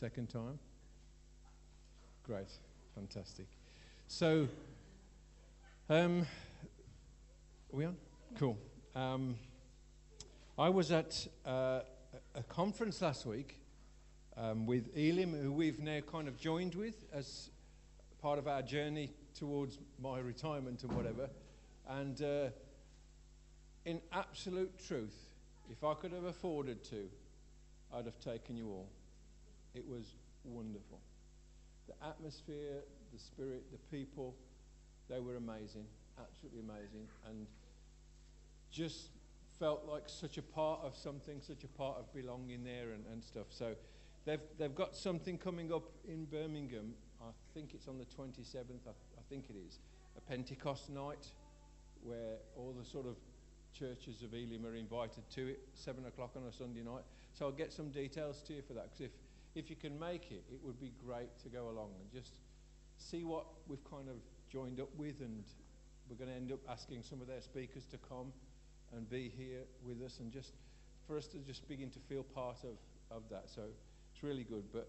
Second time? Great, fantastic. So, um, are we on? Cool. Um, I was at uh, a conference last week um, with Elim, who we've now kind of joined with as part of our journey towards my retirement and whatever. And uh, in absolute truth, if I could have afforded to, I'd have taken you all. It was wonderful. The atmosphere, the spirit, the people, they were amazing, absolutely amazing, and just felt like such a part of something, such a part of belonging there and, and stuff. So they've, they've got something coming up in Birmingham. I think it's on the 27th, I, I think it is, a Pentecost night where all the sort of churches of Elim are invited to it, 7 o'clock on a Sunday night. So I'll get some details to you for that, because if if you can make it, it would be great to go along and just see what we've kind of joined up with. And we're going to end up asking some of their speakers to come and be here with us and just for us to just begin to feel part of, of that. So it's really good. But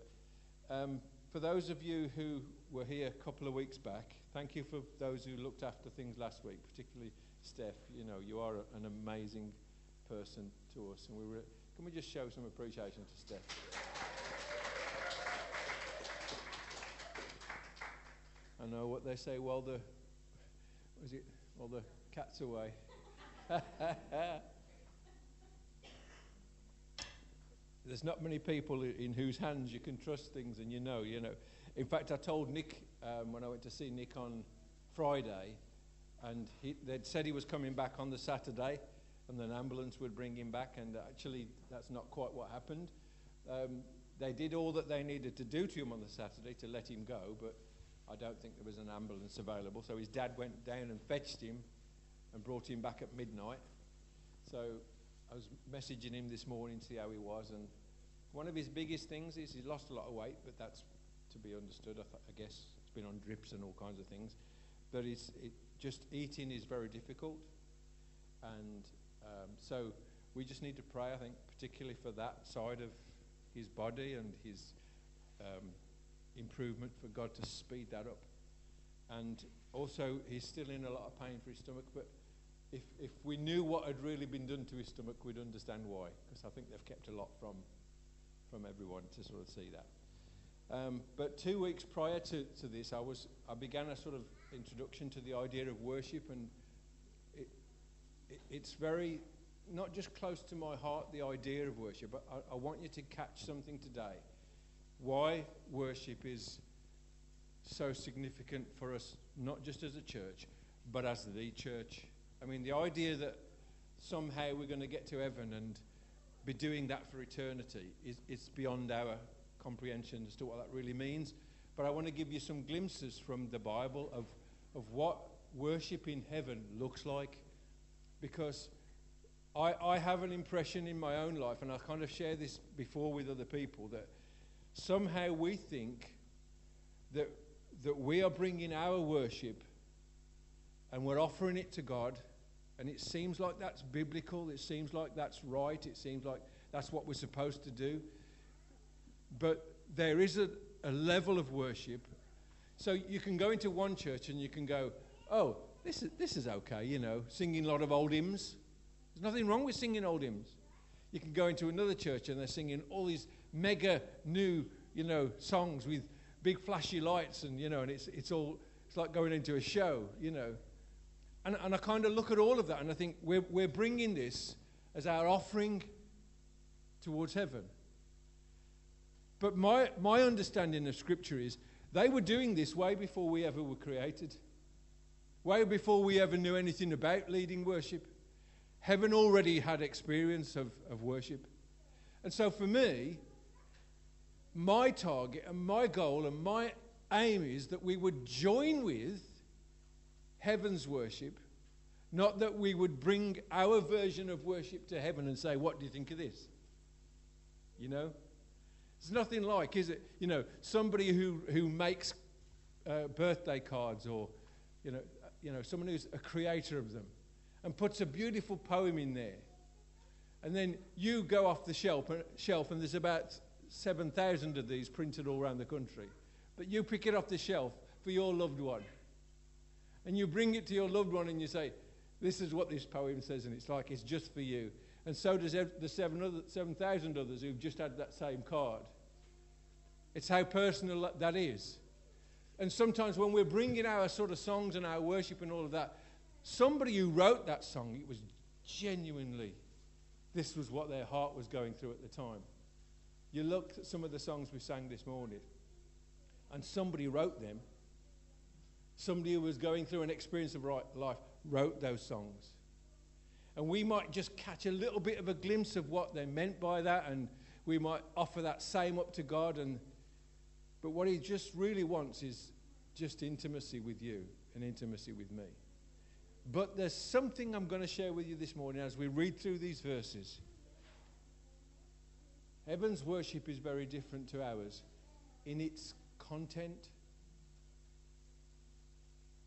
um, for those of you who were here a couple of weeks back, thank you for those who looked after things last week, particularly Steph. You know, you are an amazing person to us. And we were, can we just show some appreciation to Steph? I know what they say. Well, the was it? Well, the cat's away. There's not many people in whose hands you can trust things, and you know, you know. In fact, I told Nick um, when I went to see Nick on Friday, and he, they'd said he was coming back on the Saturday, and an ambulance would bring him back, and actually, that's not quite what happened. Um, they did all that they needed to do to him on the Saturday to let him go, but I don't think there was an ambulance available. So his dad went down and fetched him and brought him back at midnight. So I was messaging him this morning to see how he was. And one of his biggest things is he's lost a lot of weight, but that's to be understood. I, I guess it's been on drips and all kinds of things. But it's, it, just eating is very difficult. And um, so we just need to pray, I think, particularly for that side of his body and his. Um, improvement for God to speed that up. And also, he's still in a lot of pain for his stomach, but if, if we knew what had really been done to his stomach, we'd understand why, because I think they've kept a lot from, from everyone to sort of see that. Um, but two weeks prior to, to this, I, was, I began a sort of introduction to the idea of worship, and it, it, it's very, not just close to my heart, the idea of worship, but I, I want you to catch something today why worship is so significant for us, not just as a church, but as the church. I mean, the idea that somehow we're going to get to heaven and be doing that for eternity is it's beyond our comprehension as to what that really means. But I want to give you some glimpses from the Bible of, of what worship in heaven looks like. Because I, I have an impression in my own life, and I kind of share this before with other people, that somehow we think that, that we are bringing our worship and we're offering it to God, and it seems like that's biblical, it seems like that's right, it seems like that's what we're supposed to do. But there is a, a level of worship. So you can go into one church and you can go, oh, this is, this is okay, you know, singing a lot of old hymns. There's nothing wrong with singing old hymns. You can go into another church and they're singing all these mega new, you know, songs with big flashy lights and, you know, and it's, it's all, it's like going into a show, you know. And, and I kind of look at all of that and I think we're, we're bringing this as our offering towards heaven. But my, my understanding of Scripture is they were doing this way before we ever were created, way before we ever knew anything about leading worship. Heaven already had experience of, of worship. And so for me, my target and my goal and my aim is that we would join with heaven's worship, not that we would bring our version of worship to heaven and say, What do you think of this? You know? It's nothing like, is it? You know, somebody who, who makes uh, birthday cards or, you know, you know, someone who's a creator of them and puts a beautiful poem in there. And then you go off the shelf, uh, shelf and there's about 7,000 of these printed all around the country. But you pick it off the shelf for your loved one. And you bring it to your loved one and you say, This is what this poem says, and it's like it's just for you. And so does the 7,000 others who've just had that same card. It's how personal that is. And sometimes when we're bringing our sort of songs and our worship and all of that, somebody who wrote that song, it was genuinely, this was what their heart was going through at the time. You look at some of the songs we sang this morning, and somebody wrote them. Somebody who was going through an experience of right life wrote those songs. And we might just catch a little bit of a glimpse of what they meant by that, and we might offer that same up to God. And, but what He just really wants is just intimacy with you and intimacy with me. But there's something I'm going to share with you this morning as we read through these verses Heaven's worship is very different to ours in its content.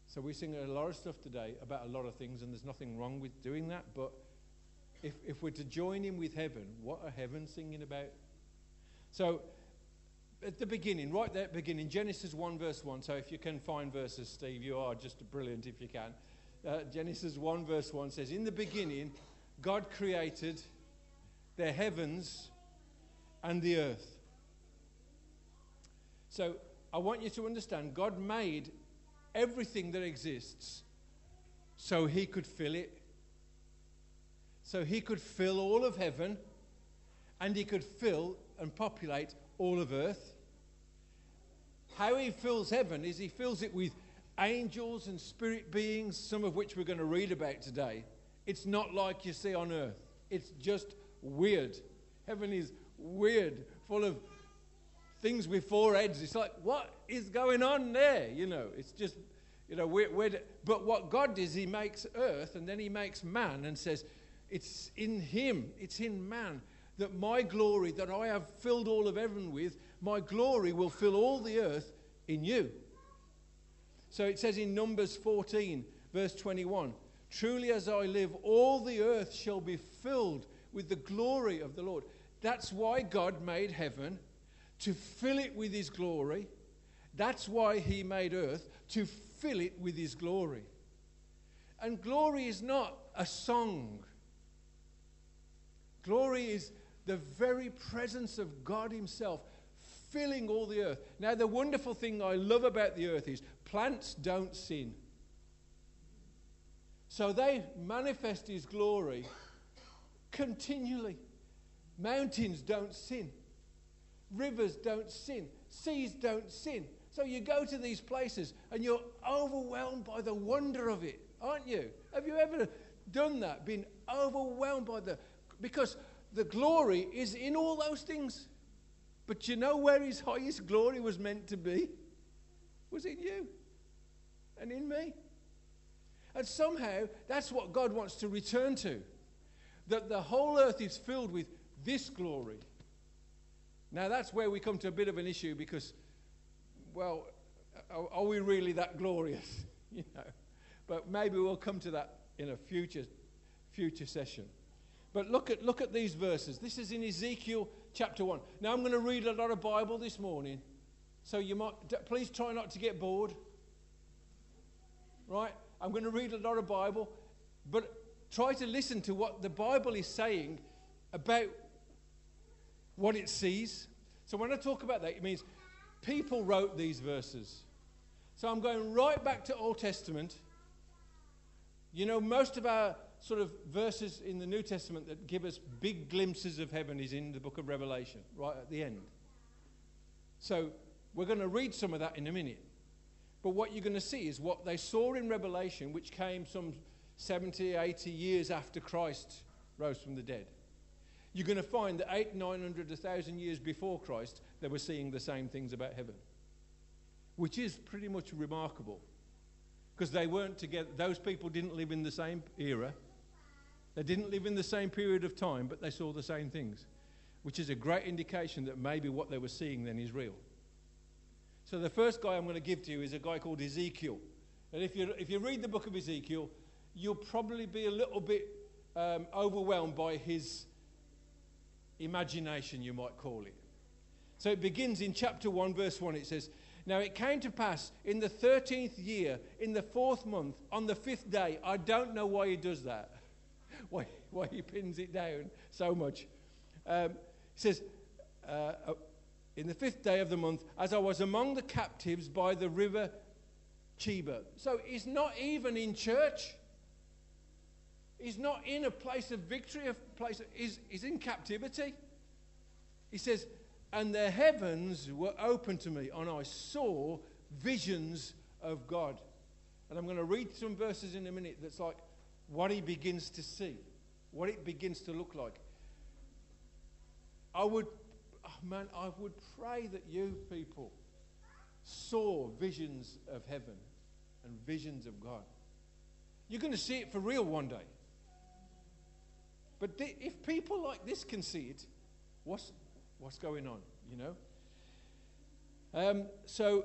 So we sing a lot of stuff today about a lot of things, and there's nothing wrong with doing that. But if, if we're to join in with heaven, what are heaven singing about? So at the beginning, right there at the beginning, Genesis 1, verse 1. So if you can find verses, Steve, you are just brilliant if you can. Uh, Genesis 1, verse 1 says, In the beginning, God created the heavens and the earth. So I want you to understand God made everything that exists so he could fill it. So he could fill all of heaven and he could fill and populate all of earth. How he fills heaven is he fills it with angels and spirit beings, some of which we're going to read about today. It's not like you see on earth, it's just weird. Heaven is weird, full of things with four heads. It's like, what is going on there? You know, it's just, you know, we're, but what God does, He makes earth and then He makes man and says, it's in Him, it's in man that my glory that I have filled all of heaven with, my glory will fill all the earth in you. So it says in Numbers 14, verse 21 Truly as I live, all the earth shall be filled with the glory of the Lord. That's why God made heaven, to fill it with his glory. That's why he made earth, to fill it with his glory. And glory is not a song, glory is the very presence of God himself filling all the earth. Now, the wonderful thing I love about the earth is plants don't sin. So they manifest his glory continually. Mountains don't sin. Rivers don't sin. Seas don't sin. So you go to these places and you're overwhelmed by the wonder of it, aren't you? Have you ever done that? Been overwhelmed by the. Because the glory is in all those things. But you know where his highest glory was meant to be? Was in you and in me. And somehow that's what God wants to return to. That the whole earth is filled with this glory. Now, that's where we come to a bit of an issue because, well, are, are we really that glorious? you know, but maybe we'll come to that in a future, future session. But look at, look at these verses. This is in Ezekiel chapter 1. Now, I'm going to read a lot of Bible this morning. So you might, please try not to get bored. Right? I'm going to read a lot of Bible, but try to listen to what the Bible is saying about what it sees. So when I talk about that, it means people wrote these verses. So I'm going right back to Old Testament. You know, most of our sort of verses in the New Testament that give us big glimpses of heaven is in the book of Revelation, right at the end. So we're going to read some of that in a minute. But what you're going to see is what they saw in Revelation, which came some 70, 80 years after Christ rose from the dead you're going to find that eight, nine hundred, a thousand years before Christ, they were seeing the same things about heaven, which is pretty much remarkable because they weren't together. Those people didn't live in the same era, they didn't live in the same period of time, but they saw the same things, which is a great indication that maybe what they were seeing then is real. So the first guy I'm going to give to you is a guy called Ezekiel. And if you, if you read the book of Ezekiel, you'll probably be a little bit um, overwhelmed by his imagination, you might call it. So it begins in chapter 1, verse 1. It says, Now it came to pass in the 13th year, in the fourth month, on the fifth day. I don't know why he does that, why, why he pins it down so much. Um, he says, uh, uh, In the fifth day of the month, as I was among the captives by the river Chebar. So he's not even in church. He's not in a place of victory, a place of, he's, he's in captivity. He says, and the heavens were open to me, and I saw visions of God. And I'm going to read some verses in a minute that's like what he begins to see, what it begins to look like. I would, oh man, I would pray that you people saw visions of heaven and visions of God. You're going to see it for real one day. But if people like this can see it, what's, what's going on, you know? Um, so,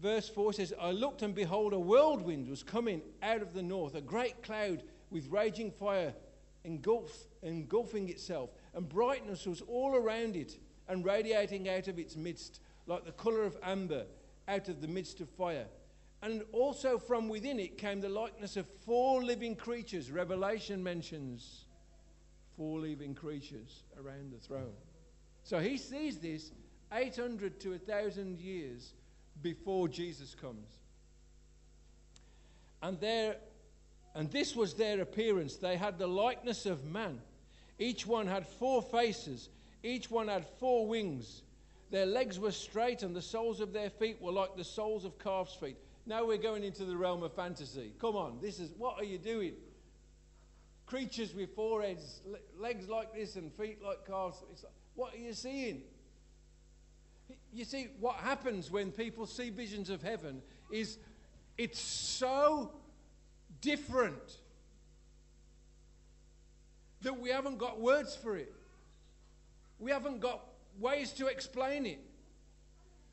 verse 4 says, I looked and behold, a whirlwind was coming out of the north, a great cloud with raging fire engulf, engulfing itself, and brightness was all around it and radiating out of its midst, like the colour of amber out of the midst of fire. And also from within it came the likeness of four living creatures. Revelation mentions four living creatures around the throne. So he sees this 800 to 1,000 years before Jesus comes. And, there, and this was their appearance. They had the likeness of man. Each one had four faces, each one had four wings. Their legs were straight, and the soles of their feet were like the soles of calves' feet. Now we're going into the realm of fantasy. Come on, this is what are you doing? Creatures with foreheads, legs like this, and feet like calves. Like, what are you seeing? You see, what happens when people see visions of heaven is it's so different that we haven't got words for it. We haven't got ways to explain it.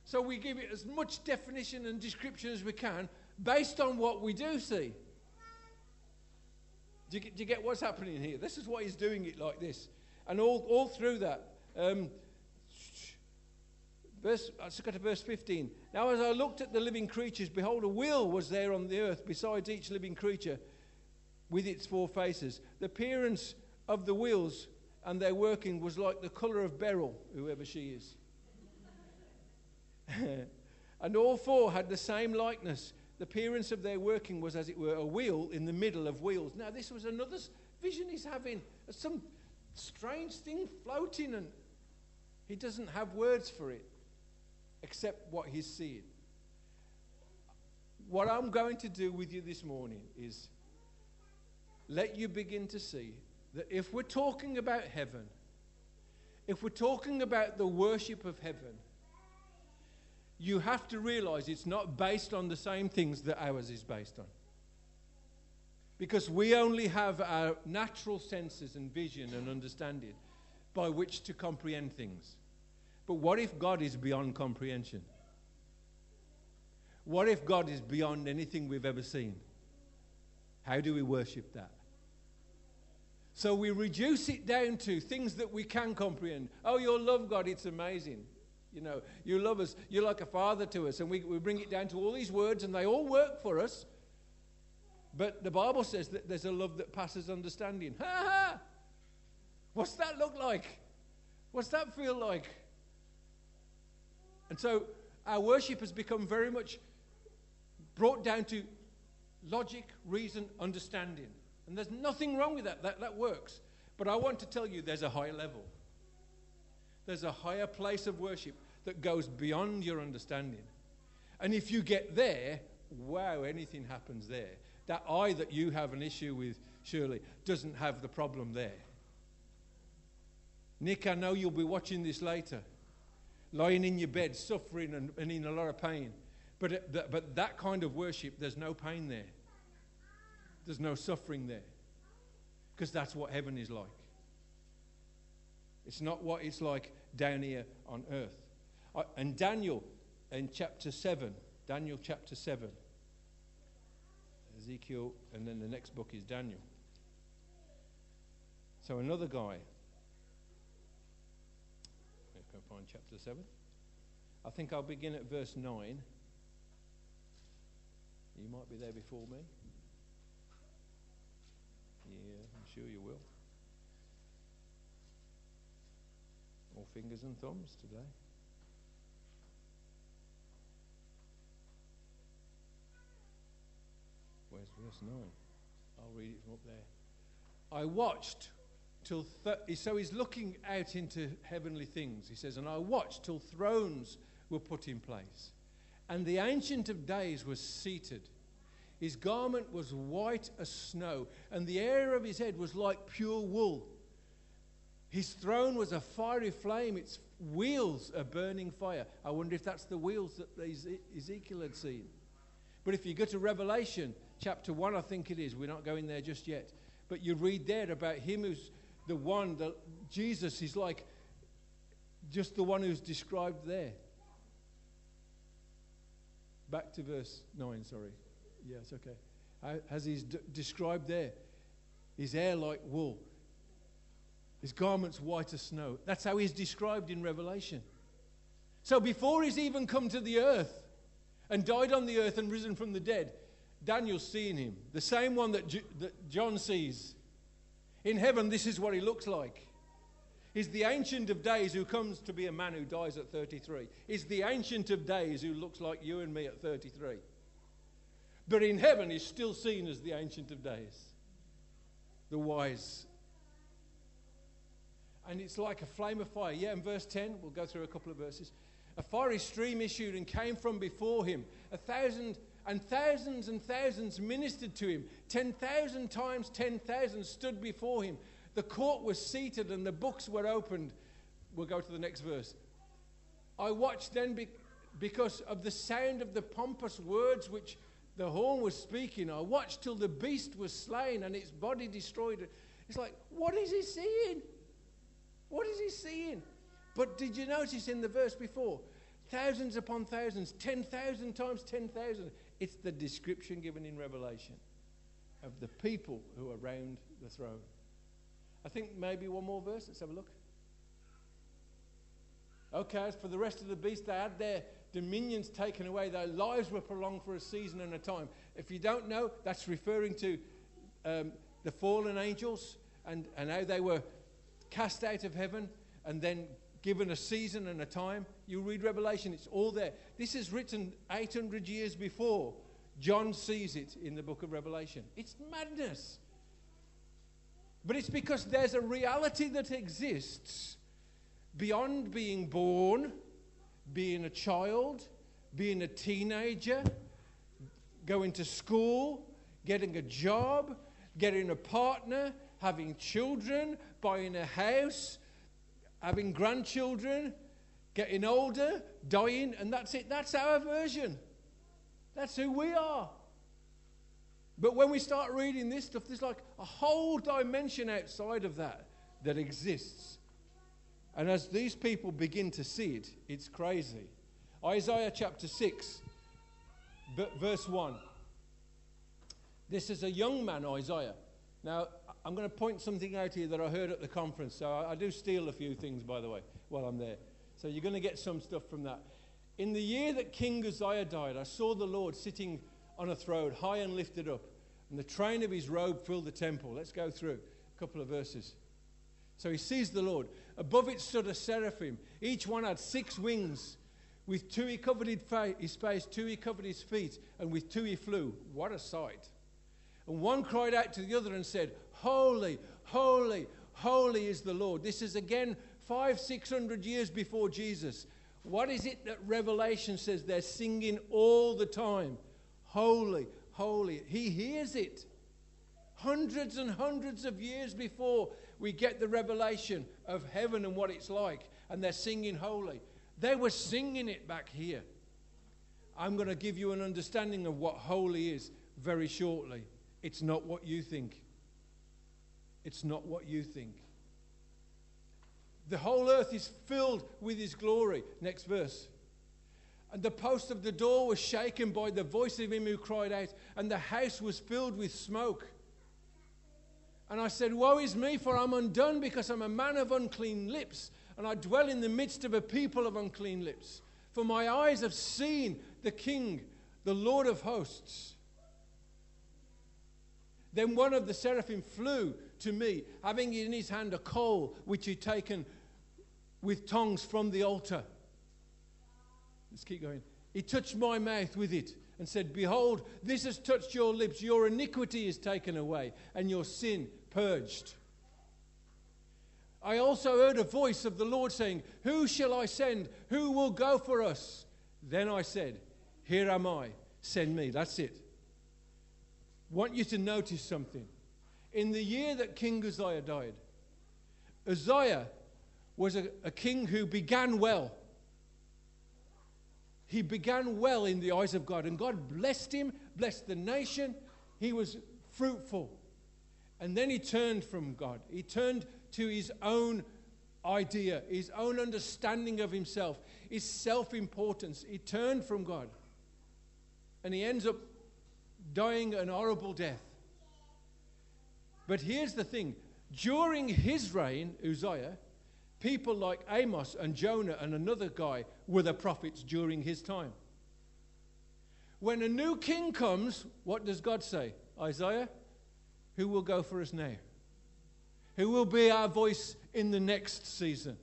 So we give it as much definition and description as we can based on what we do see. Do you, get, do you get what's happening here? This is why he's doing it like this. And all, all through that, um, verse, let's verse 15. Now, as I looked at the living creatures, behold, a wheel was there on the earth besides each living creature with its four faces. The appearance of the wheels and their working was like the colour of beryl, whoever she is. and all four had the same likeness. The appearance of their working was, as it were, a wheel in the middle of wheels. Now, this was another vision he's having. Some strange thing floating, and he doesn't have words for it except what he's seeing. What I'm going to do with you this morning is let you begin to see that if we're talking about heaven, if we're talking about the worship of heaven, you have to realize it's not based on the same things that ours is based on. Because we only have our natural senses and vision and understanding by which to comprehend things. But what if God is beyond comprehension? What if God is beyond anything we've ever seen? How do we worship that? So we reduce it down to things that we can comprehend. Oh, your love, God, it's amazing. You know, you love us. You're like a father to us. And we, we bring it down to all these words, and they all work for us. But the Bible says that there's a love that passes understanding. Ha ha! What's that look like? What's that feel like? And so our worship has become very much brought down to logic, reason, understanding. And there's nothing wrong with that. That, that works. But I want to tell you there's a higher level. There's a higher place of worship that goes beyond your understanding. And if you get there, wow, anything happens there. That eye that you have an issue with, Shirley, doesn't have the problem there. Nick, I know you'll be watching this later, lying in your bed, suffering and, and in a lot of pain. But, uh, but that kind of worship, there's no pain there. There's no suffering there. Because that's what heaven is like. It's not what it's like down here on earth. And Daniel in chapter 7, Daniel chapter 7, Ezekiel, and then the next book is Daniel. So another guy. find chapter 7. I think I'll begin at verse 9. You might be there before me. Yeah, I'm sure you will. More fingers and thumbs today. Where's verse 9? I'll read it from up there. I watched till, th- so he's looking out into heavenly things. He says, And I watched till thrones were put in place, and the Ancient of Days was seated. His garment was white as snow, and the hair of his head was like pure wool. His throne was a fiery flame, its wheels a burning fire. I wonder if that's the wheels that Ezekiel had seen. But if you go to Revelation, chapter 1, I think it is. We're not going there just yet. But you read there about him who's the one, that Jesus is like just the one who's described there. Back to verse 9, sorry. Yes, okay. As he's d- described there, his hair like wool, his garments white as snow. That's how he's described in Revelation. So before he's even come to the earth and died on the earth and risen from the dead, Daniel's seeing him, the same one that, J- that John sees. In heaven, this is what he looks like. He's the Ancient of Days who comes to be a man who dies at 33. He's the Ancient of Days who looks like you and me at 33. But in heaven, he's still seen as the Ancient of Days, the wise. And it's like a flame of fire. Yeah, in verse 10, we'll go through a couple of verses. A fiery stream issued and came from before him. A thousand and thousands and thousands ministered to him. 10,000 times 10,000 stood before him. The court was seated and the books were opened. We'll go to the next verse. I watched then be- because of the sound of the pompous words which the horn was speaking. I watched till the beast was slain and its body destroyed. It's like, what is he seeing? What is he seeing? But did you notice in the verse before? Thousands upon thousands, 10,000 times 10,000. It's the description given in Revelation of the people who are around the throne. I think maybe one more verse. Let's have a look. Okay, as for the rest of the beasts, they had their dominions taken away. Their lives were prolonged for a season and a time. If you don't know, that's referring to um, the fallen angels and, and how they were cast out of heaven and then given a season and a time. You read Revelation, it's all there. This is written 800 years before John sees it in the book of Revelation. It's madness. But it's because there's a reality that exists beyond being born, being a child, being a teenager, going to school, getting a job, getting a partner, having children, buying a house, having grandchildren, getting older, dying, and that's it. That's our version. That's who we are. But when we start reading this stuff, there's like a whole dimension outside of that that exists. And as these people begin to see it, it's crazy. Isaiah chapter 6, verse 1. This is a young man, Isaiah. Now, I'm going to point something out here that I heard at the conference. So I, I do steal a few things, by the way, while I'm there. So you're going to get some stuff from that. In the year that King Uzziah died, I saw the Lord sitting on a throne, high and lifted up, and the train of his robe filled the temple. Let's go through a couple of verses. So he sees the Lord. Above it stood a seraphim. Each one had six wings. With two he covered his face, two he covered his feet, and with two he flew. What a sight. And one cried out to the other and said, Holy, holy, holy is the Lord. This is again five, six hundred years before Jesus. What is it that Revelation says they're singing all the time? Holy, holy. He hears it. Hundreds and hundreds of years before we get the revelation of heaven and what it's like, and they're singing holy. They were singing it back here. I'm going to give you an understanding of what holy is very shortly. It's not what you think. It's not what you think. The whole earth is filled with his glory. Next verse. And the post of the door was shaken by the voice of him who cried out, and the house was filled with smoke. And I said, Woe is me, for I'm undone, because I'm a man of unclean lips, and I dwell in the midst of a people of unclean lips. For my eyes have seen the King, the Lord of hosts. Then one of the seraphim flew to me, having in his hand a coal which he'd taken with tongs from the altar. Let's keep going. He touched my mouth with it and said, Behold, this has touched your lips. Your iniquity is taken away, and your sin purged. I also heard a voice of the Lord saying, Who shall I send? Who will go for us? Then I said, Here am I, send me. That's it. Want you to notice something. In the year that King Uzziah died, Uzziah was a, a king who began well. He began well in the eyes of God, and God blessed him, blessed the nation. He was fruitful. And then he turned from God. He turned to his own idea, his own understanding of himself, his self importance. He turned from God. And he ends up dying an horrible death. But here's the thing during his reign, Uzziah, people like Amos and Jonah and another guy were the prophets during his time. When a new king comes, what does God say? Isaiah, who will go for us now? Who will be our voice in the next season?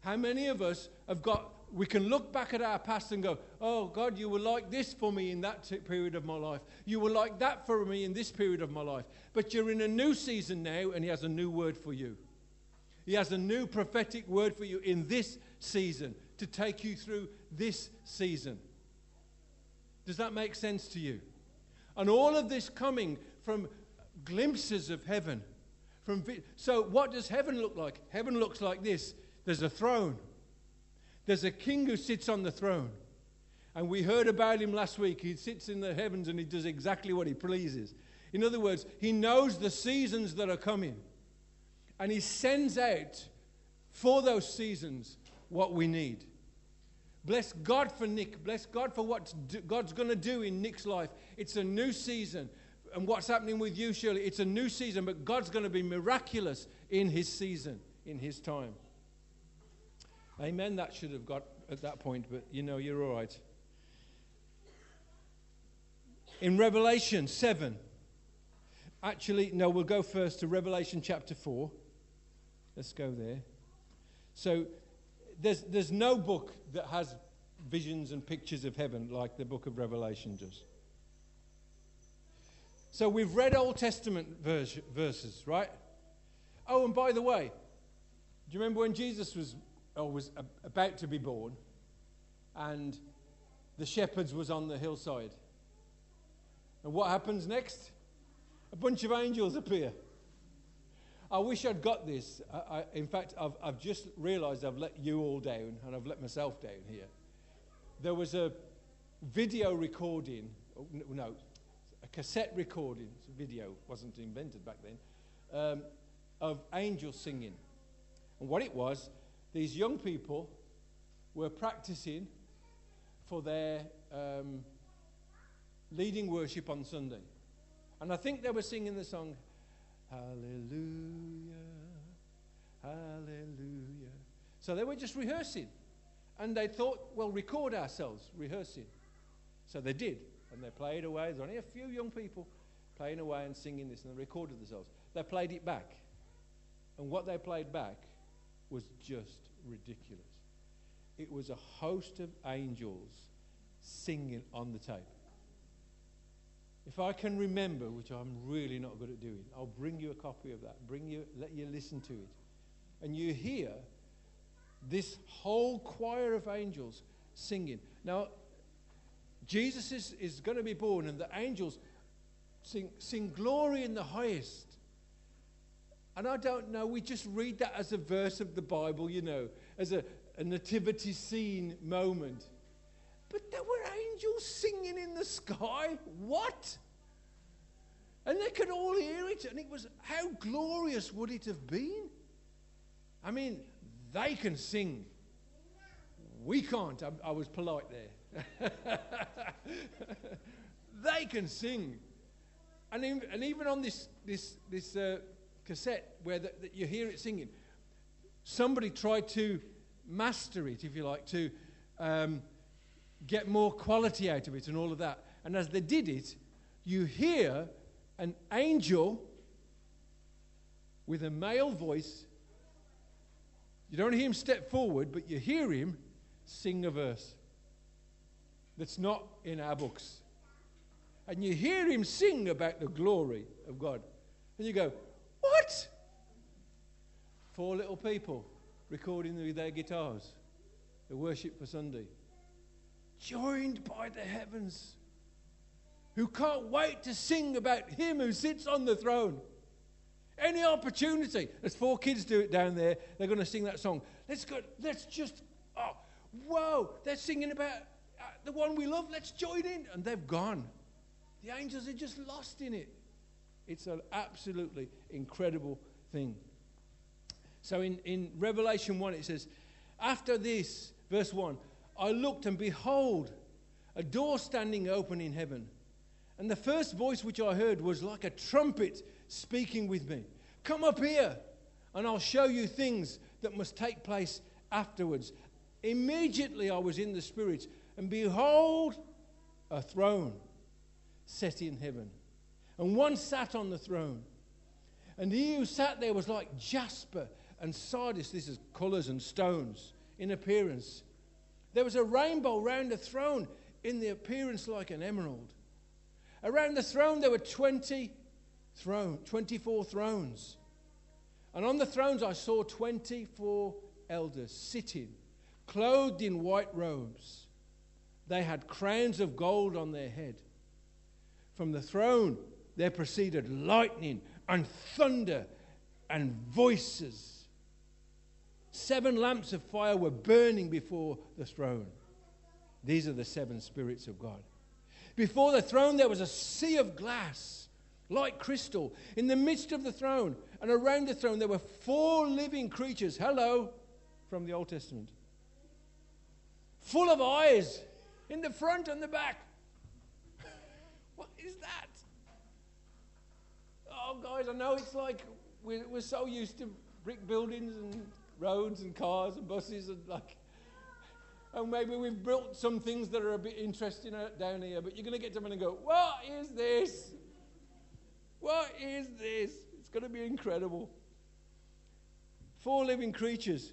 How many of us have got, we can look back at our past and go, oh, God, you were like this for me in that t- period of my life. You were like that for me in this period of my life. But you're in a new season now, and He has a new word for you. He has a new prophetic word for you in this season to take you through this season. Does that make sense to you? And all of this coming from glimpses of heaven. From vi- so, what does heaven look like? Heaven looks like this there's a throne, there's a king who sits on the throne. And we heard about him last week. He sits in the heavens and he does exactly what he pleases. In other words, he knows the seasons that are coming. And he sends out for those seasons what we need. Bless God for Nick. Bless God for what God's going to do in Nick's life. It's a new season. And what's happening with you, Shirley? It's a new season, but God's going to be miraculous in his season, in his time. Amen. That should have got at that point, but you know, you're all right. In Revelation 7, actually, no, we'll go first to Revelation chapter 4. Let's go there. So, there's, there's no book that has visions and pictures of heaven like the book of Revelation does. So, we've read Old Testament verse, verses, right? Oh, and by the way, do you remember when Jesus was, or was about to be born and the shepherds was on the hillside? And what happens next? A bunch of angels appear. I wish I'd got this. I, I, in fact, I've, I've just realized I've let you all down and I've let myself down here. There was a video recording, oh, no, a cassette recording, video wasn't invented back then, um, of angels singing. And what it was, these young people were practicing for their um, leading worship on Sunday. And I think they were singing the song, Hallelujah, Hallelujah. So they were just rehearsing. And they thought, well, record ourselves rehearsing. So they did. And they played away. There's only a few young people playing away and singing this, and they recorded themselves. They played it back. And what they played back was just ridiculous. It was a host of angels singing on the tape. If I can remember, which I'm really not good at doing, I'll bring you a copy of that. Bring you, let you listen to it. And you hear this whole choir of angels singing. Now, Jesus is, is going to be born, and the angels sing, sing glory in the highest. And I don't know, we just read that as a verse of the Bible, you know, as a, a nativity scene moment. But there were angels singing in the sky. What? And they could all hear it, and it was how glorious would it have been? I mean, they can sing. We can't. I, I was polite there. they can sing. And, in, and even on this, this, this uh, cassette where the, you hear it singing. Somebody tried to master it, if you like, to um, get more quality out of it and all of that. And as they did it, you hear an angel with a male voice. You don't hear him step forward, but you hear him sing a verse that's not in our books. And you hear him sing about the glory of God. And you go, What? Four little people recording with their guitars, the worship for Sunday, joined by the heavens, who can't wait to sing about him who sits on the throne. Any opportunity. There's four kids do it down there. They're going to sing that song. Let's go. Let's just. Oh, whoa! They're singing about uh, the one we love. Let's join in, and they've gone. The angels are just lost in it. It's an absolutely incredible thing. So in, in Revelation 1, it says, After this, verse 1, I looked and behold, a door standing open in heaven. And the first voice which I heard was like a trumpet speaking with me. Come up here, and I'll show you things that must take place afterwards. Immediately I was in the Spirit, and behold, a throne set in heaven. And one sat on the throne. And he who sat there was like jasper and sardis. This is colours and stones in appearance. There was a rainbow round the throne in the appearance like an emerald. Around the throne there were 20 throne, 24 thrones. And on the thrones I saw 24 elders sitting, clothed in white robes. They had crowns of gold on their head. From the throne there proceeded lightning and thunder and voices. Seven lamps of fire were burning before the throne. These are the seven spirits of God. Before the throne there was a sea of glass like crystal. In the midst of the throne and around the throne, there were four living creatures. Hello, from the Old Testament. Full of eyes in the front and the back. what is that? Oh, guys, I know it's like we're, we're so used to brick buildings and roads and cars and buses and like. And maybe we've built some things that are a bit interesting down here, but you're going to get to them and go, What is this? What is this? It's going to be incredible. Four living creatures.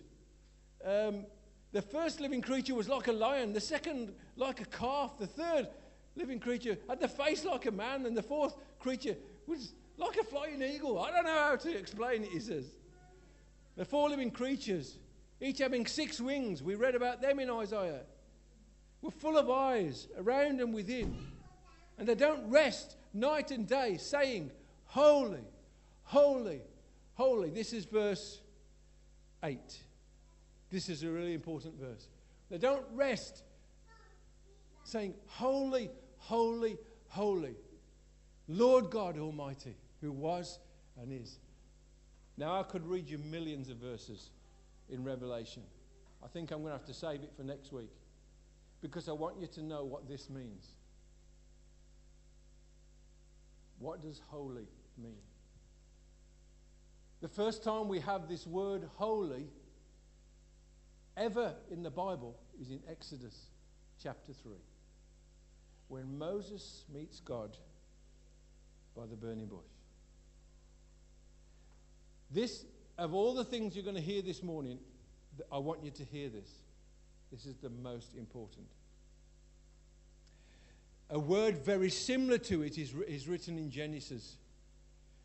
Um, the first living creature was like a lion, the second, like a calf, the third living creature had the face like a man, and the fourth creature was like a flying eagle. I don't know how to explain it, he says. The four living creatures, each having six wings, we read about them in Isaiah, were full of eyes around and within. And they don't rest night and day, saying, Holy, holy, holy. This is verse 8. This is a really important verse. They don't rest saying, Holy, holy, holy, Lord God Almighty, who was and is. Now, I could read you millions of verses in Revelation. I think I'm going to have to save it for next week because I want you to know what this means. What does holy mean? The first time we have this word holy ever in the Bible is in Exodus chapter 3, when Moses meets God by the burning bush. This, of all the things you're going to hear this morning, I want you to hear this. This is the most important. A word very similar to it is, is written in Genesis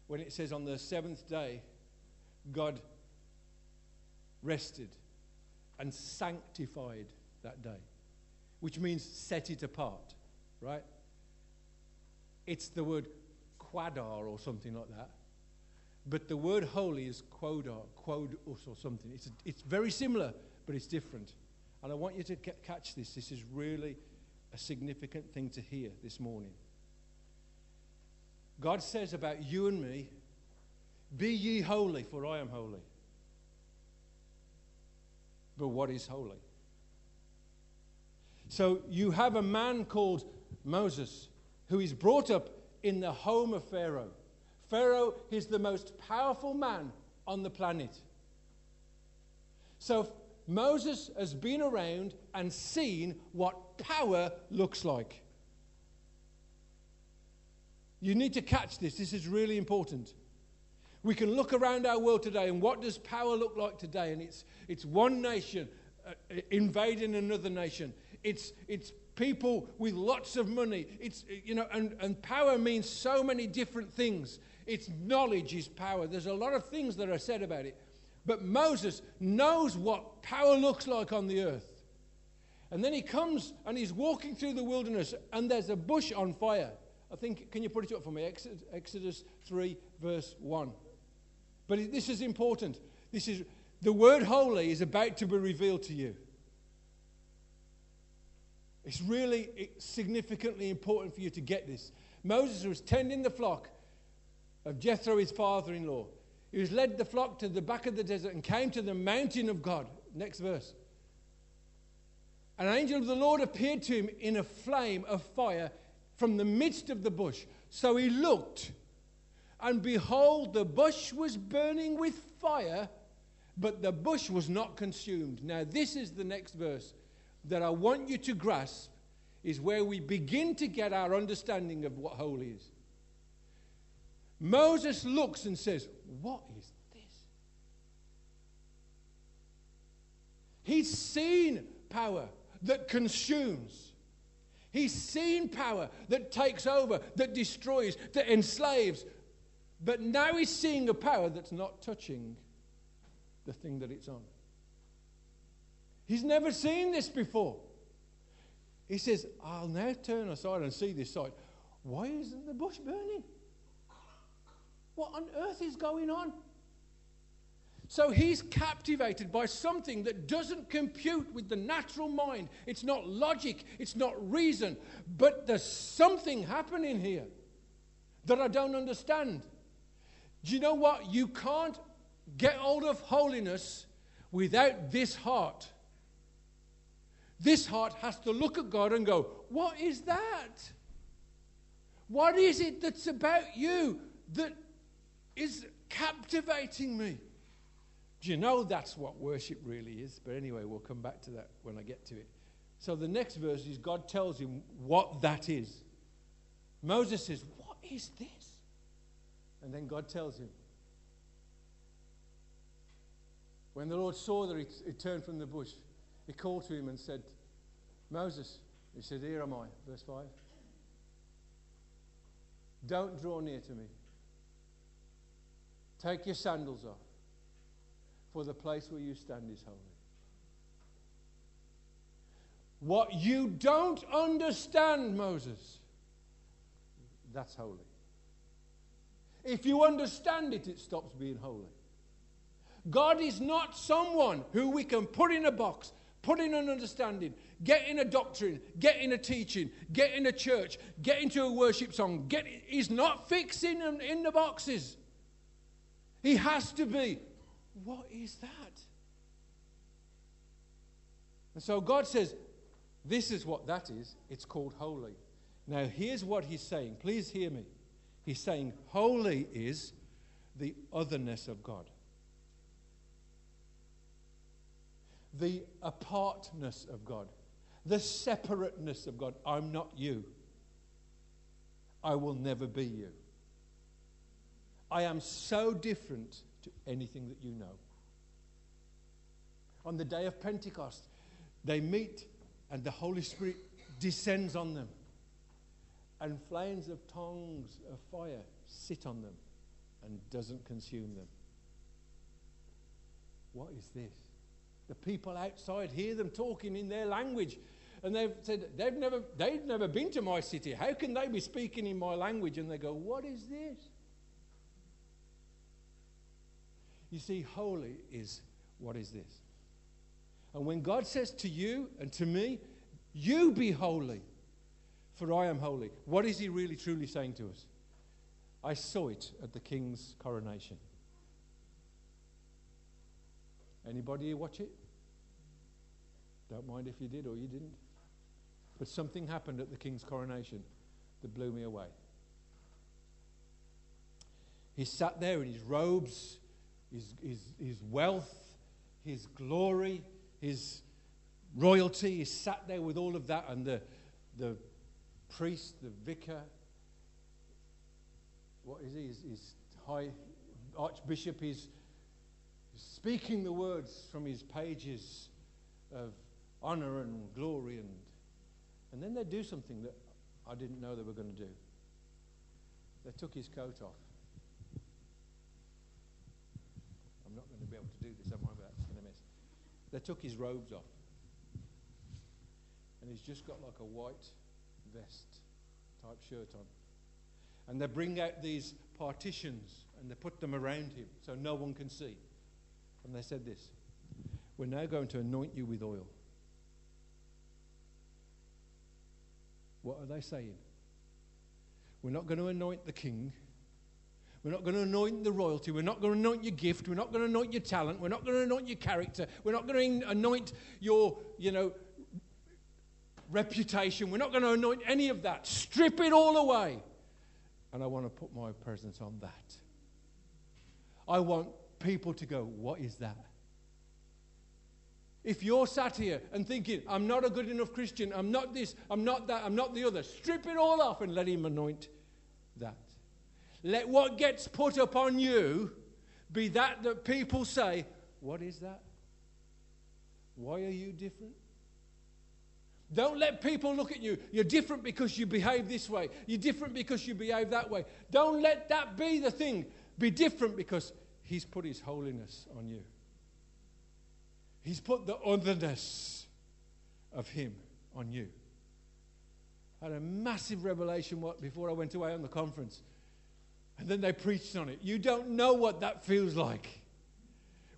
when it says, On the seventh day, God rested and sanctified that day, which means set it apart, right? It's the word quadar or something like that. But the word holy is quodar, quodus or something. It's, a, it's very similar, but it's different. And I want you to catch this. This is really a significant thing to hear this morning. God says about you and me, Be ye holy, for I am holy. But what is holy? So you have a man called Moses who is brought up in the home of Pharaoh, Pharaoh is the most powerful man on the planet. So Moses has been around and seen what power looks like. You need to catch this. This is really important. We can look around our world today and what does power look like today? And it's, it's one nation uh, invading another nation. It's, it's people with lots of money. It's, you know, and, and power means so many different things. It's knowledge is power. There's a lot of things that are said about it. But Moses knows what power looks like on the earth. And then he comes and he's walking through the wilderness and there's a bush on fire. I think, can you put it up for me? Exodus 3, verse 1. But this is important. This is the word holy is about to be revealed to you. It's really significantly important for you to get this. Moses was tending the flock of Jethro, his father in law. He was led the flock to the back of the desert and came to the mountain of God. Next verse. An angel of the Lord appeared to him in a flame of fire from the midst of the bush. So he looked and behold, the bush was burning with fire, but the bush was not consumed. Now, this is the next verse that I want you to grasp, is where we begin to get our understanding of what holy is. Moses looks and says, What is this? He's seen power that consumes. He's seen power that takes over, that destroys, that enslaves, but now he's seeing a power that's not touching the thing that it's on. He's never seen this before. He says, I'll now turn aside and see this side. Why isn't the bush burning? What on earth is going on? So he's captivated by something that doesn't compute with the natural mind. It's not logic, it's not reason, but there's something happening here that I don't understand. Do you know what? You can't get hold of holiness without this heart. This heart has to look at God and go, What is that? What is it that's about you that is captivating me? Do you know that's what worship really is? But anyway, we'll come back to that when I get to it. So the next verse is God tells him what that is. Moses says, What is this? And then God tells him. When the Lord saw that he, he turned from the bush, he called to him and said, Moses, he said, Here am I, verse 5. Don't draw near to me. Take your sandals off, for the place where you stand is holy. What you don't understand, Moses, that's holy. If you understand it, it stops being holy. God is not someone who we can put in a box, put in an understanding, get in a doctrine, get in a teaching, get in a church, get into a worship song. Get, he's not fixing them in the boxes. He has to be. What is that? And so God says, This is what that is. It's called holy. Now, here's what he's saying. Please hear me. He's saying holy is the otherness of God, the apartness of God, the separateness of God. I'm not you. I will never be you. I am so different to anything that you know. On the day of Pentecost, they meet and the Holy Spirit descends on them and flames of tongues of fire sit on them and doesn't consume them. What is this? The people outside hear them talking in their language. And they've said, they've never, they've never been to my city. How can they be speaking in my language? And they go, What is this? You see, holy is what is this? And when God says to you and to me, You be holy, for I am holy. What is he really truly saying to us? I saw it at the king's coronation. Anybody watch it? Don't mind if you did or you didn't. But something happened at the king's coronation that blew me away. He sat there in his robes, his, his, his wealth, his glory, his royalty. He sat there with all of that, and the, the priest, the vicar, what is he? His, his high archbishop is speaking the words from his pages of honor and glory and and then they do something that I didn't know they were going to do. They took his coat off. I'm not going to be able to do this, am I? But going to miss. They took his robes off. And he's just got like a white vest type shirt on. And they bring out these partitions and they put them around him so no one can see. And they said this We're now going to anoint you with oil. What are they saying? We're not going to anoint the king. We're not going to anoint the royalty. We're not going to anoint your gift. We're not going to anoint your talent. We're not going to anoint your character. We're not going to anoint your, you know, reputation. We're not going to anoint any of that. Strip it all away. And I want to put my presence on that. I want people to go, What is that? If you're sat here and thinking, I'm not a good enough Christian, I'm not this, I'm not that, I'm not the other, strip it all off and let Him anoint that. Let what gets put upon you be that that people say, What is that? Why are you different? Don't let people look at you. You're different because you behave this way. You're different because you behave that way. Don't let that be the thing. Be different because He's put His holiness on you. He's put the otherness of Him on you. I had a massive revelation before I went away on the conference. And then they preached on it. You don't know what that feels like.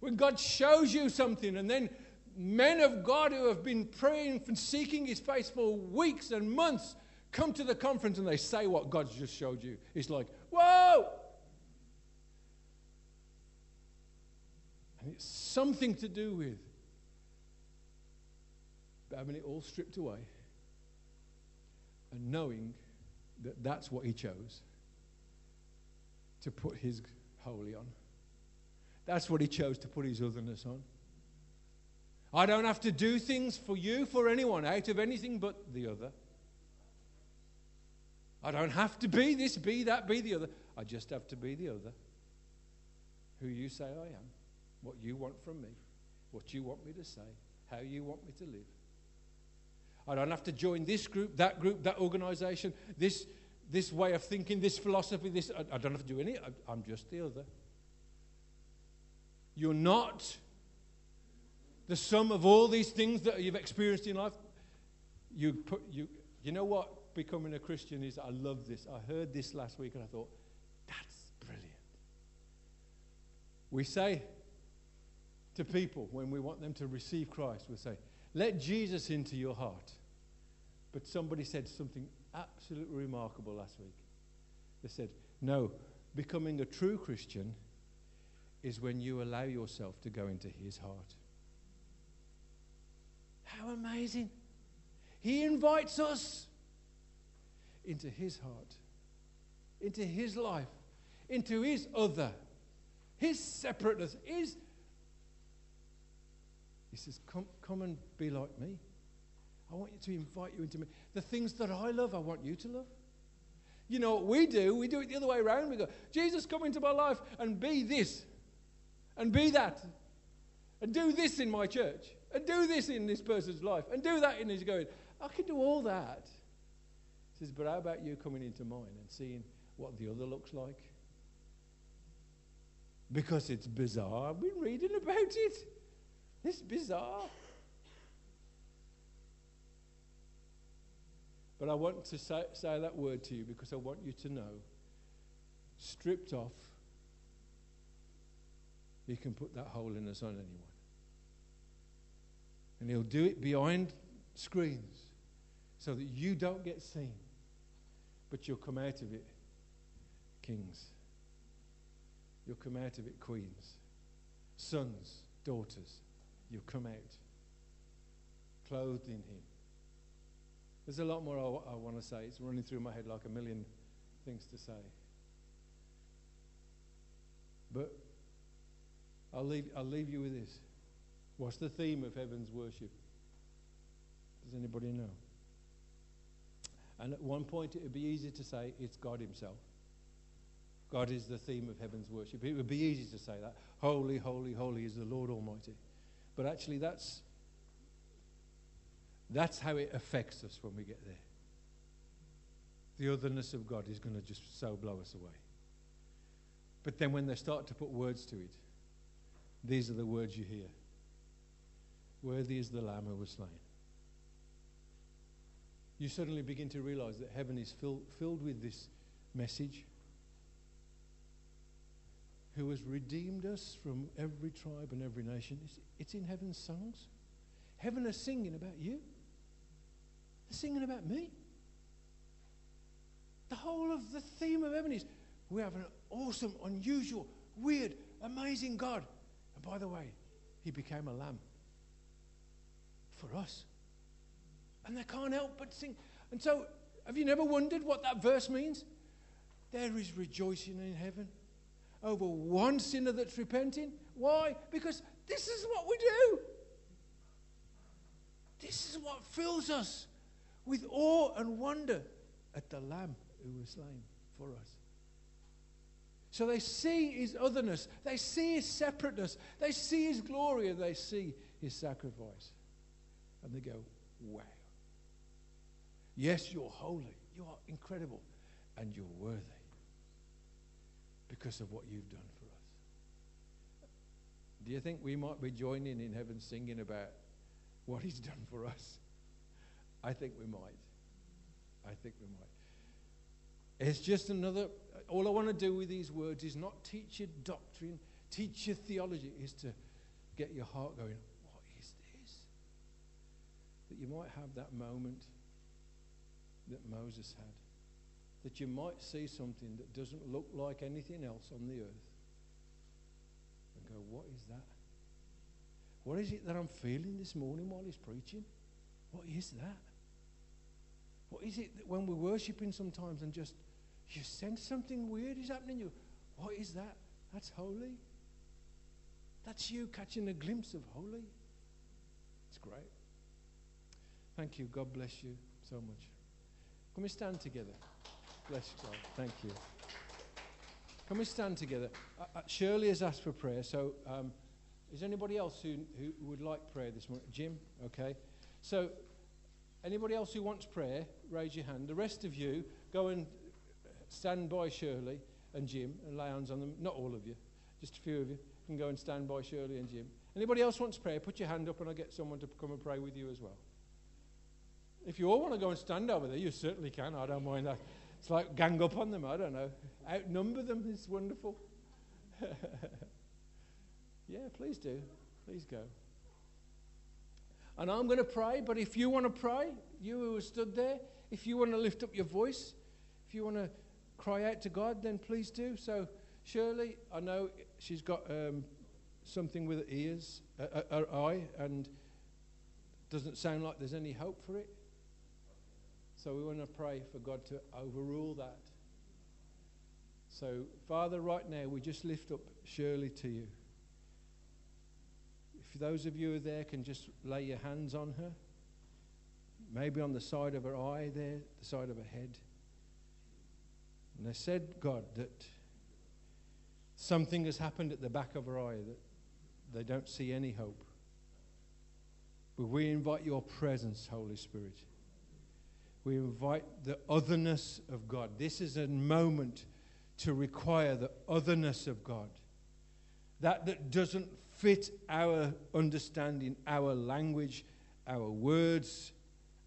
When God shows you something, and then men of God who have been praying and seeking His face for weeks and months come to the conference and they say what God's just showed you. It's like, whoa! And it's something to do with having it all stripped away and knowing that that's what he chose to put his holy on. That's what he chose to put his otherness on. I don't have to do things for you, for anyone, out of anything but the other. I don't have to be this, be that, be the other. I just have to be the other. Who you say I am, what you want from me, what you want me to say, how you want me to live. I don't have to join this group, that group, that organization, this, this way of thinking, this philosophy, this. I, I don't have to do any. I, I'm just the other. You're not the sum of all these things that you've experienced in life. You, put, you, you know what becoming a Christian is? I love this. I heard this last week and I thought, that's brilliant. We say to people when we want them to receive Christ, we say, let Jesus into your heart. But somebody said something absolutely remarkable last week. They said, No, becoming a true Christian is when you allow yourself to go into his heart. How amazing! He invites us into his heart, into his life, into his other, his separateness, his he says, come, come and be like me. I want you to invite you into me. The things that I love, I want you to love. You know what we do? We do it the other way around. We go, Jesus, come into my life and be this, and be that, and do this in my church, and do this in this person's life, and do that in his going. I can do all that. He says, but how about you coming into mine and seeing what the other looks like? Because it's bizarre. I've been reading about it. It's bizarre. But I want to say, say, that word to you because I want you to know stripped off, He can put that holiness on anyone. And He'll do it behind screens so that you don't get seen, but you'll come out of it kings. You'll come out of it queens, sons, daughters You'll come out clothed in Him. There's a lot more I, want to say. It's running through my head like a million things to say. But I'll leave, I'll leave you with this. What's the theme of heaven's worship? Does anybody know? And at one point, it would be easy to say it's God Himself. God is the theme of heaven's worship. It would be easy to say that. Holy, holy, holy is the Lord Almighty. But actually, that's, that's how it affects us when we get there. The otherness of God is going to just so blow us away. But then when they start to put words to it, these are the words you hear Worthy is the Lamb who was slain. You suddenly begin to realize that heaven is fill, filled with this message who has redeemed us from every tribe and every nation. It's, it's in heaven's songs. Heaven is singing about you, they're singing about me. The whole of the theme of heaven is we have an awesome, unusual, weird, amazing God. And by the way, he became a lamb for us. And they can't help but sing. And so, have you never wondered what that verse means? There is rejoicing in heaven over one sinner that's repenting. Why? Because this is what we do. This is what fills us with awe and wonder at the Lamb who was slain for us. So they see his otherness, they see his separateness, they see his glory, and they see his sacrifice. And they go, wow. Yes, you're holy, you are incredible, and you're worthy because of what you've done for us. Do you think we might be joining in heaven singing about what he's done for us? I think we might. I think we might. It's just another, all I want to do with these words is not teach you doctrine, teach you theology, is to get your heart going, what is this? That you might have that moment that Moses had that you might see something that doesn't look like anything else on the earth and go, What is that? What is it that I'm feeling this morning while he's preaching? What is that? What is it that when we're worshiping sometimes and just you sense something weird is happening? You, what is that? That's holy. That's you catching a glimpse of holy. It's great. Thank you. God bless you so much. Can we stand together? Bless God. Thank you. Can we stand together? Uh, uh, Shirley has asked for prayer, so um, is anybody else who, who would like prayer this morning? Jim? Okay. So, anybody else who wants prayer, raise your hand. The rest of you, go and stand by Shirley and Jim and lay hands on them. Not all of you, just a few of you can go and stand by Shirley and Jim. Anybody else wants prayer, put your hand up and I'll get someone to come and pray with you as well. If you all want to go and stand over there, you certainly can. I don't mind that. It's like gang up on them, I don't know. Outnumber them is wonderful. yeah, please do. Please go. And I'm going to pray, but if you want to pray, you who stood there, if you want to lift up your voice, if you want to cry out to God, then please do. So, Shirley, I know she's got um, something with her ears, uh, uh, her eye, and doesn't sound like there's any hope for it. So we want to pray for God to overrule that. So, Father, right now, we just lift up Shirley to you. If those of you who are there can just lay your hands on her, maybe on the side of her eye there, the side of her head. And they said, God, that something has happened at the back of her eye that they don't see any hope. But we invite your presence, Holy Spirit. We invite the otherness of God. This is a moment to require the otherness of God. That that doesn't fit our understanding, our language, our words,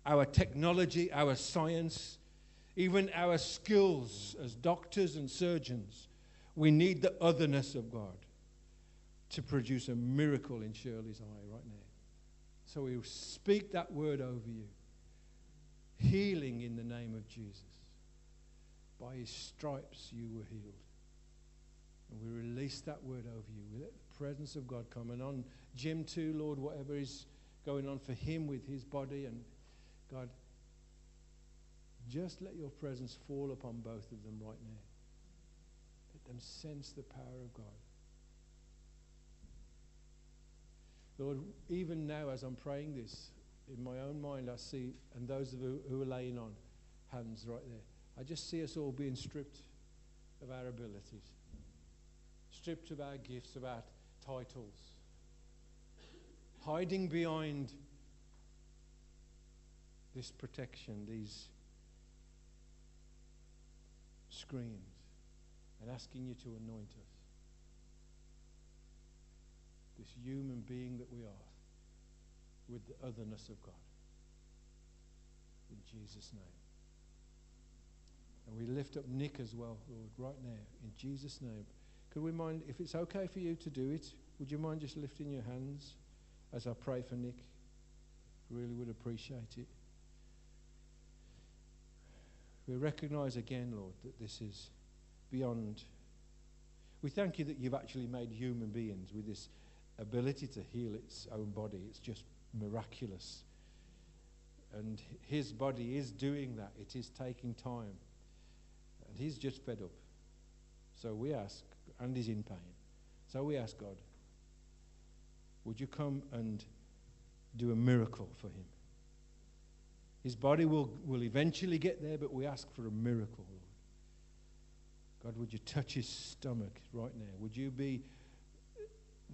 our technology, our science, even our skills as doctors and surgeons. We need the otherness of God to produce a miracle in Shirley's eye right now. So we speak that word over you healing in the name of Jesus. By his stripes you were healed. And we release that word over you. We let the presence of God come. And on Jim, too, Lord, whatever is going on for him with his body, and God, just let your presence fall upon both of them right now. Let them sense the power of God. Lord, even now as I'm praying this, in my own mind, I see, and those of you who are laying on hands right there, I just see us all being stripped of our abilities stripped of our gifts, of our titles, hiding behind this protection, these screens, and asking you to anoint us. This human being that we are, with the otherness of God. In Jesus' name. And we lift up Nick as well, Lord, right now, in Jesus' name. Could we mind, if it's okay for you to do it, would you mind just lifting your hands as I pray for Nick? Really would appreciate it. We recognize again, Lord, that this is beyond. We thank you that you've actually made human beings with this ability to heal its own body. It's just miraculous. And his body is doing that, it is taking time. And he's just fed up. So we ask, and he's in pain. So we ask God, would you come and do a miracle for him? His body will, will eventually get there, but we ask for a miracle, Lord. God, would you touch his stomach right now? Would you be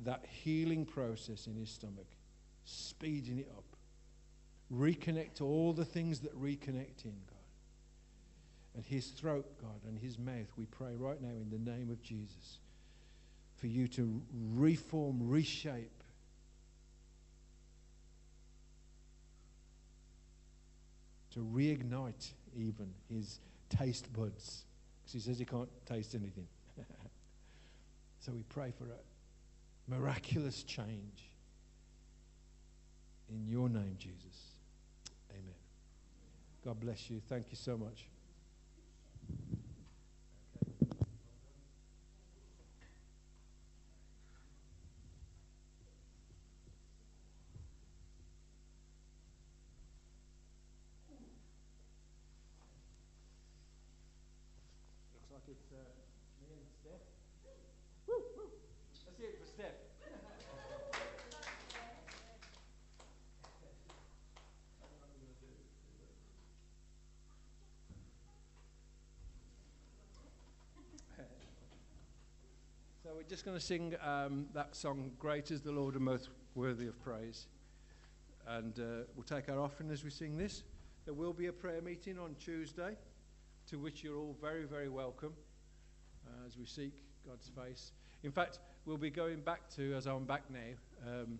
that healing process in his stomach, speeding it up? Reconnect all the things that reconnect in, God. And his throat, God, and his mouth, we pray right now in the name of Jesus for you to reform, reshape to reignite even his taste buds because he says he can't taste anything. so we pray for a miraculous change in your name, Jesus. Amen. God bless you. Thank you so much. it's uh, me and Steph. Woo, woo. Let's see it for Steph. so we're just going to sing um, that song, Great is the Lord and most worthy of praise. And uh, we'll take our offering as we sing this. There will be a prayer meeting on Tuesday to which you're all very, very welcome uh, as we seek God's face. In fact, we'll be going back to, as I'm back now, um,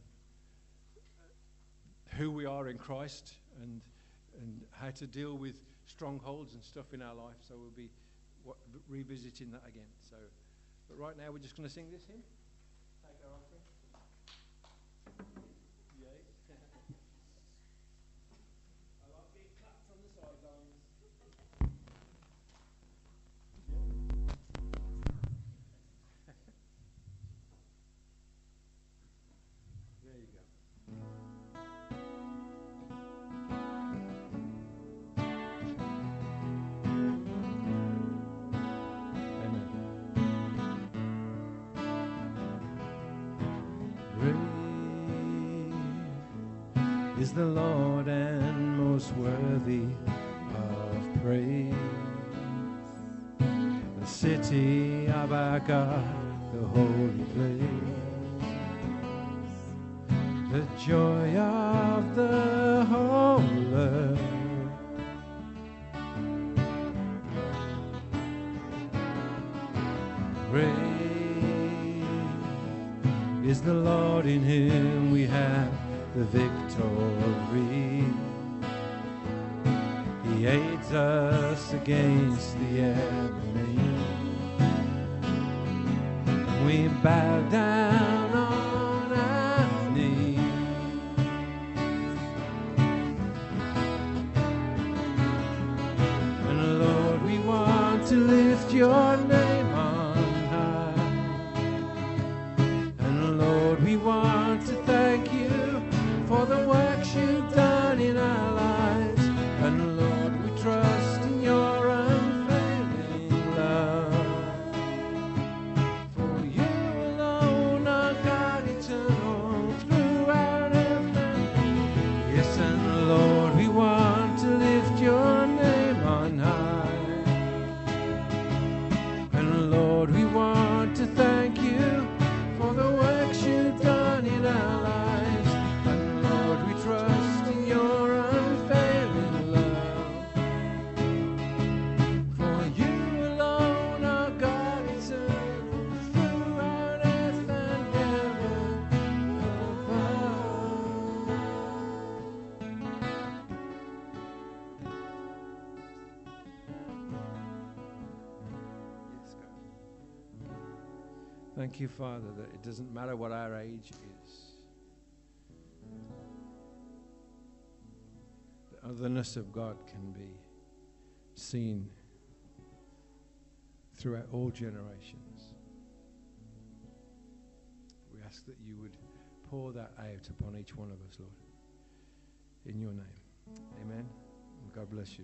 who we are in Christ and, and how to deal with strongholds and stuff in our life. So we'll be revisiting that again. So, but right now we're just going to sing this hymn. The Lord and most worthy of praise. The city of our God, the holy place. The joy of to lift your name Thank you, Father, that it doesn't matter what our age is. The otherness of God can be seen throughout all generations. We ask that you would pour that out upon each one of us, Lord. In your name. Amen. God bless you.